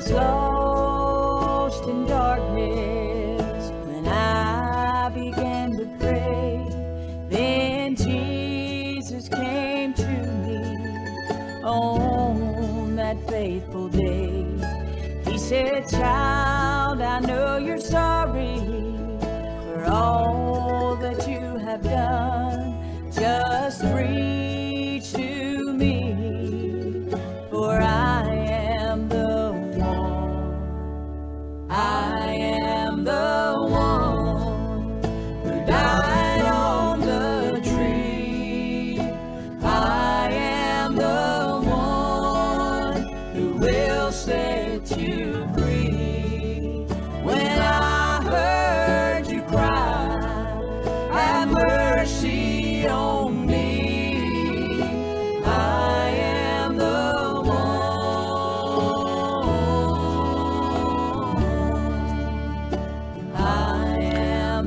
Was lost in darkness when I began to pray. Then Jesus came to me on that faithful day. He said, Child, I know you're sorry for all that you have done. Just reach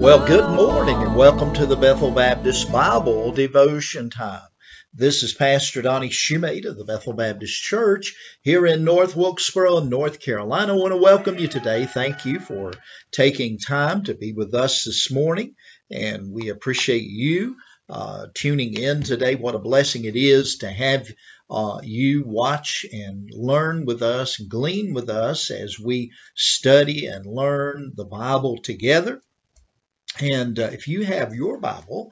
Well, good morning and welcome to the Bethel Baptist Bible Devotion Time. This is Pastor Donnie Shumate of the Bethel Baptist Church here in North Wilkesboro, North Carolina. I want to welcome you today. Thank you for taking time to be with us this morning, and we appreciate you uh, tuning in today. What a blessing it is to have uh, you watch and learn with us, glean with us as we study and learn the Bible together. And uh, if you have your Bible,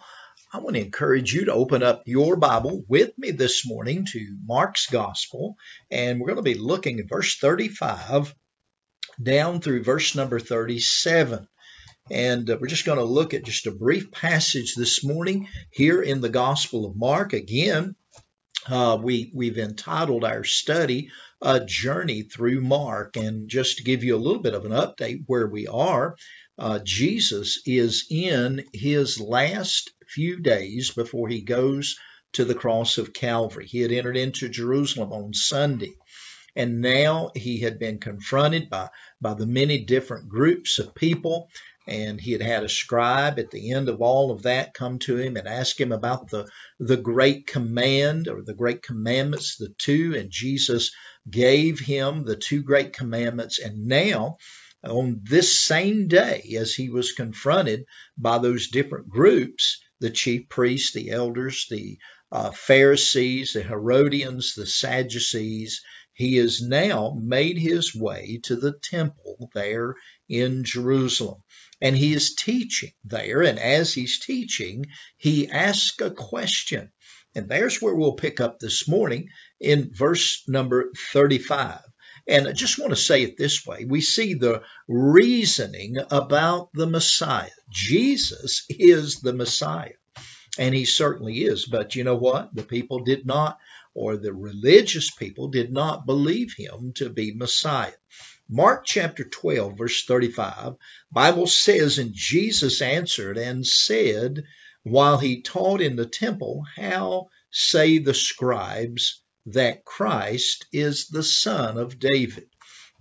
I want to encourage you to open up your Bible with me this morning to Mark's Gospel. And we're going to be looking at verse 35 down through verse number 37. And uh, we're just going to look at just a brief passage this morning here in the Gospel of Mark. Again, uh, we, we've entitled our study A Journey Through Mark. And just to give you a little bit of an update where we are, uh, Jesus is in his last few days before he goes to the cross of Calvary. He had entered into Jerusalem on Sunday, and now he had been confronted by, by the many different groups of people. And he had had a scribe at the end of all of that come to him and ask him about the, the great command or the great commandments, the two. And Jesus gave him the two great commandments. And now on this same day as he was confronted by those different groups the chief priests, the elders, the uh, Pharisees, the Herodians, the Sadducees he has now made his way to the temple there in Jerusalem. And he is teaching there. And as he's teaching, he asks a question. And there's where we'll pick up this morning in verse number 35. And I just want to say it this way we see the reasoning about the Messiah. Jesus is the Messiah, and he certainly is. But you know what? The people did not, or the religious people did not believe him to be Messiah. Mark chapter 12, verse 35, Bible says, And Jesus answered and said, while he taught in the temple, How say the scribes that Christ is the son of David.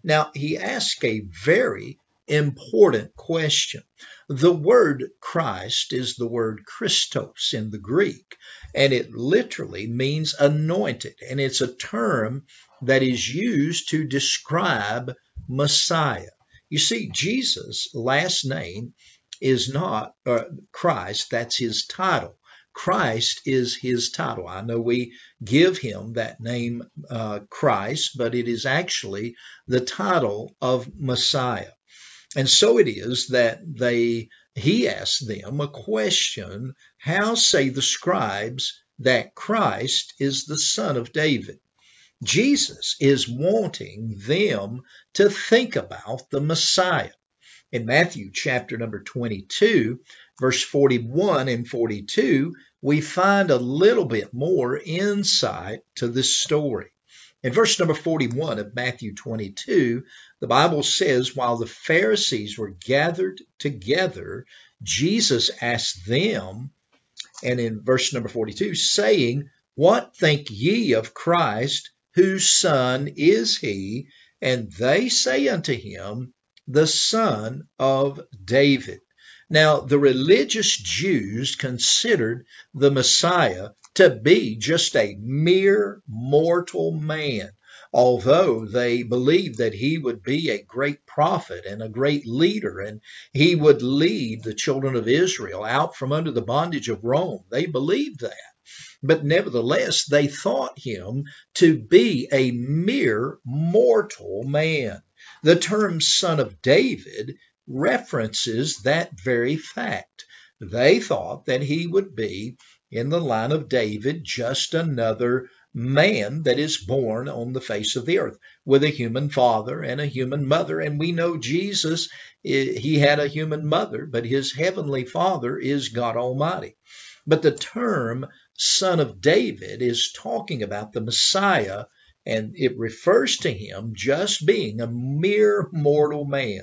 Now, he asked a very important question. The word Christ is the word Christos in the Greek, and it literally means anointed, and it's a term that is used to describe Messiah. You see, Jesus' last name is not uh, Christ, that's his title. Christ is his title. I know we give him that name, uh, Christ, but it is actually the title of Messiah. And so it is that they, he asked them a question, how say the scribes that Christ is the son of David? Jesus is wanting them to think about the Messiah. In Matthew chapter number 22, verse 41 and 42, we find a little bit more insight to this story. In verse number 41 of Matthew 22, the Bible says, While the Pharisees were gathered together, Jesus asked them, and in verse number 42, saying, What think ye of Christ? Whose son is he? And they say unto him, The son of David. Now, the religious Jews considered the Messiah to be just a mere mortal man, although they believed that he would be a great prophet and a great leader and he would lead the children of Israel out from under the bondage of Rome. They believed that. But nevertheless, they thought him to be a mere mortal man. The term son of David references that very fact. They thought that he would be in the line of David just another man that is born on the face of the earth with a human father and a human mother. And we know Jesus, eh, he had a human mother, but his heavenly father is God Almighty. But the term son of David is talking about the Messiah, and it refers to him just being a mere mortal man.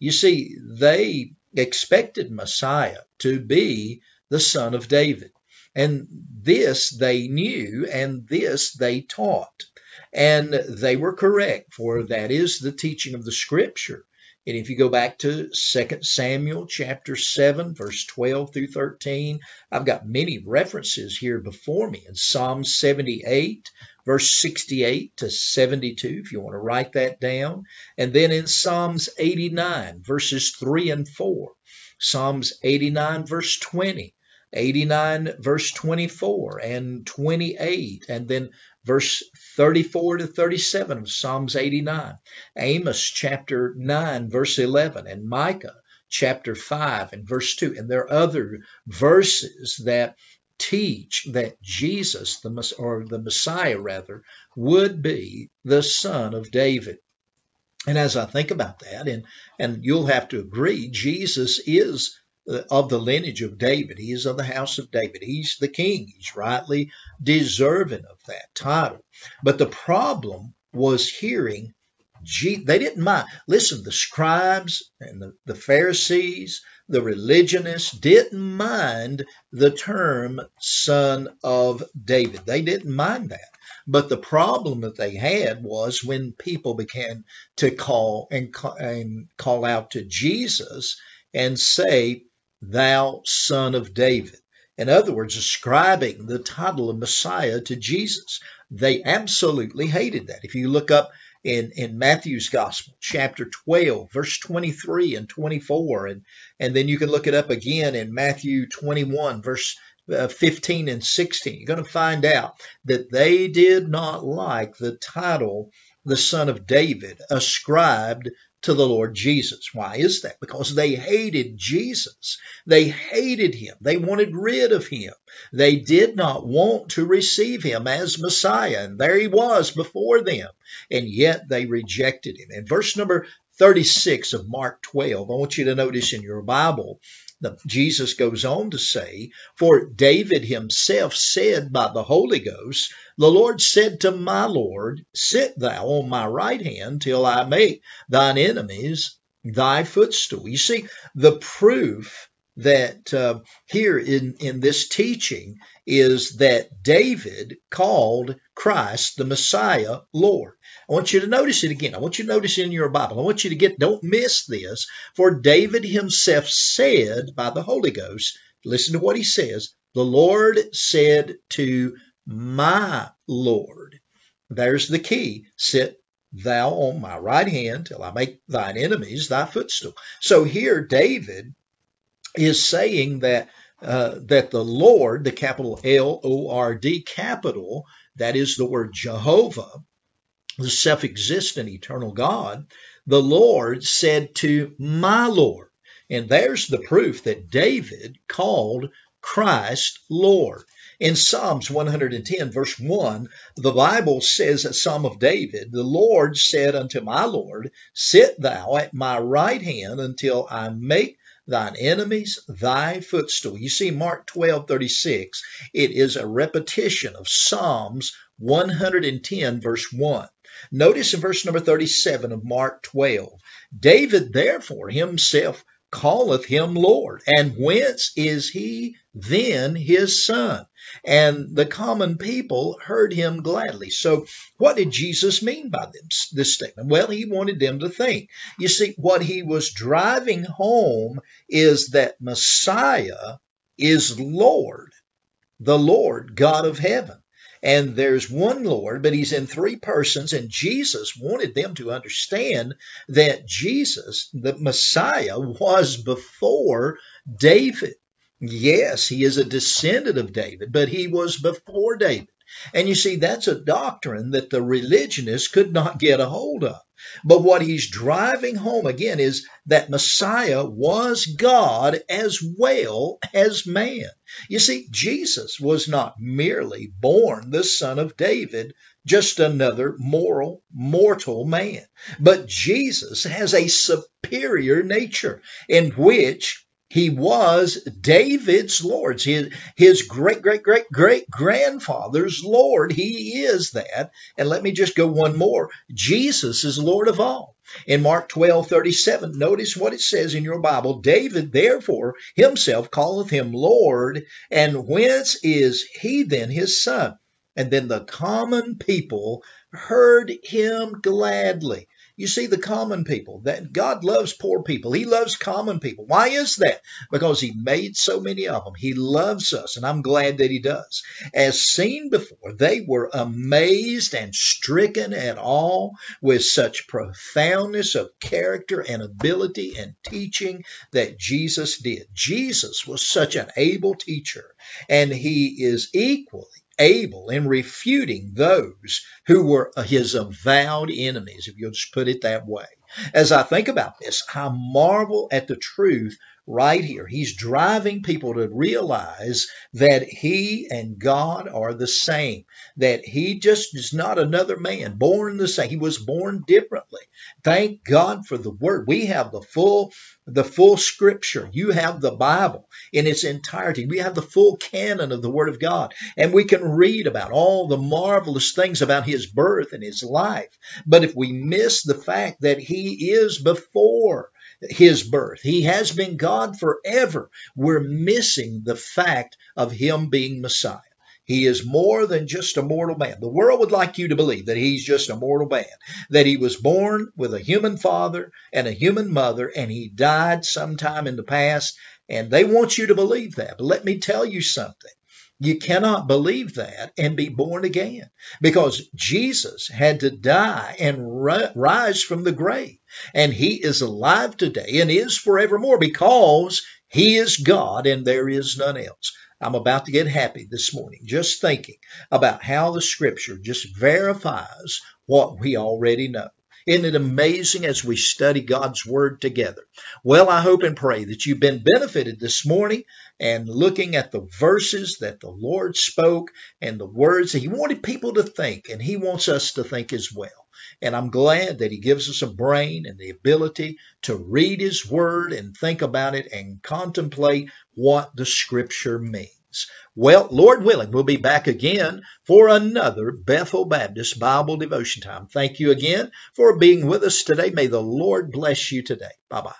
You see, they expected Messiah to be the son of David. And this they knew, and this they taught. And they were correct, for that is the teaching of the scripture. And if you go back to 2 Samuel chapter 7, verse 12 through 13, I've got many references here before me in Psalm 78, verse 68 to 72, if you want to write that down. And then in Psalms 89, verses 3 and 4, Psalms 89, verse 20, 89 verse 24 and 28 and then verse 34 to 37 of Psalms 89, Amos chapter 9 verse 11 and Micah chapter 5 and verse 2 and there are other verses that teach that Jesus the or the Messiah rather would be the son of David. And as I think about that and and you'll have to agree Jesus is uh, of the lineage of David. He is of the house of David. He's the king. He's rightly deserving of that title. But the problem was hearing, they didn't mind. Listen, the scribes and the, the Pharisees, the religionists didn't mind the term son of David. They didn't mind that. But the problem that they had was when people began to call and, and call out to Jesus and say, thou son of David. In other words, ascribing the title of Messiah to Jesus. They absolutely hated that. If you look up in, in Matthew's Gospel, chapter 12, verse 23 and 24, and, and then you can look it up again in Matthew 21, verse uh, 15 and 16, you're going to find out that they did not like the title the son of David ascribed to the Lord Jesus. Why is that? Because they hated Jesus. They hated him. They wanted rid of him. They did not want to receive him as Messiah. And there he was before them. And yet they rejected him. In verse number 36 of Mark 12, I want you to notice in your Bible, the, Jesus goes on to say, For David himself said by the Holy Ghost, The Lord said to my Lord, Sit thou on my right hand till I make thine enemies thy footstool. You see, the proof that uh, here in, in this teaching is that David called Christ the Messiah Lord. I want you to notice it again. I want you to notice in your Bible. I want you to get, don't miss this. For David himself said by the Holy Ghost, listen to what he says. The Lord said to my Lord, there's the key. Sit thou on my right hand till I make thine enemies thy footstool. So here David is saying that uh, that the Lord, the capital L O R D capital, that is the word Jehovah, the self existent eternal God, the Lord said to my Lord. And there's the proof that David called Christ Lord. In Psalms 110, verse 1, the Bible says, a Psalm of David, the Lord said unto my Lord, Sit thou at my right hand until I make thine enemies thy footstool. You see, Mark 12, 36, it is a repetition of Psalms 110, verse 1. Notice in verse number 37 of Mark 12, David therefore himself calleth him Lord. And whence is he then his son? And the common people heard him gladly. So, what did Jesus mean by this, statement? Well, he wanted them to think. You see, what he was driving home is that Messiah is Lord, the Lord God of heaven. And there's one Lord, but he's in three persons. And Jesus wanted them to understand that Jesus, the Messiah, was before David. Yes, he is a descendant of David, but he was before David. And you see, that's a doctrine that the religionists could not get a hold of. But what he's driving home again is that Messiah was God as well as man. You see, Jesus was not merely born the son of David, just another moral, mortal man. But Jesus has a superior nature in which he was David's Lord, his, great, great, great, great grandfather's Lord. He is that. And let me just go one more. Jesus is Lord of all. In Mark 12, 37, notice what it says in your Bible. David therefore himself calleth him Lord, and whence is he then his son? And then the common people heard him gladly. You see, the common people, that God loves poor people. He loves common people. Why is that? Because He made so many of them. He loves us, and I'm glad that He does. As seen before, they were amazed and stricken at all with such profoundness of character and ability and teaching that Jesus did. Jesus was such an able teacher, and He is equally able in refuting those who were his avowed enemies, if you'll just put it that way. As I think about this, I marvel at the truth right here. He's driving people to realize that he and God are the same, that he just is not another man born the same. He was born differently. Thank God for the word. We have the full the full scripture. You have the Bible in its entirety. We have the full canon of the Word of God, and we can read about all the marvelous things about His birth and His life. But if we miss the fact that He is before his birth. He has been God forever. We're missing the fact of him being Messiah. He is more than just a mortal man. The world would like you to believe that he's just a mortal man, that he was born with a human father and a human mother, and he died sometime in the past, and they want you to believe that. But let me tell you something. You cannot believe that and be born again because Jesus had to die and rise from the grave. And he is alive today and is forevermore because he is God and there is none else. I'm about to get happy this morning just thinking about how the scripture just verifies what we already know. Isn't it amazing as we study God's Word together? Well, I hope and pray that you've been benefited this morning and looking at the verses that the Lord spoke and the words that He wanted people to think, and He wants us to think as well. And I'm glad that He gives us a brain and the ability to read His Word and think about it and contemplate what the Scripture means. Well, Lord willing, we'll be back again for another Bethel Baptist Bible devotion time. Thank you again for being with us today. May the Lord bless you today. Bye bye.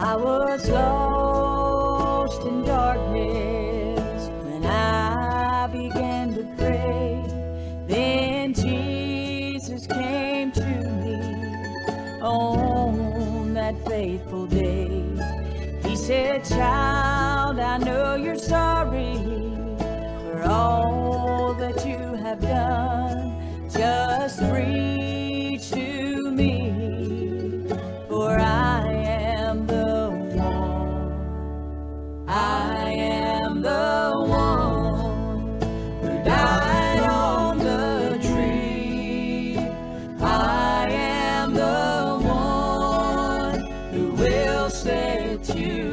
I was lost day. He said, Child, I know you're sorry for all that you have done. set you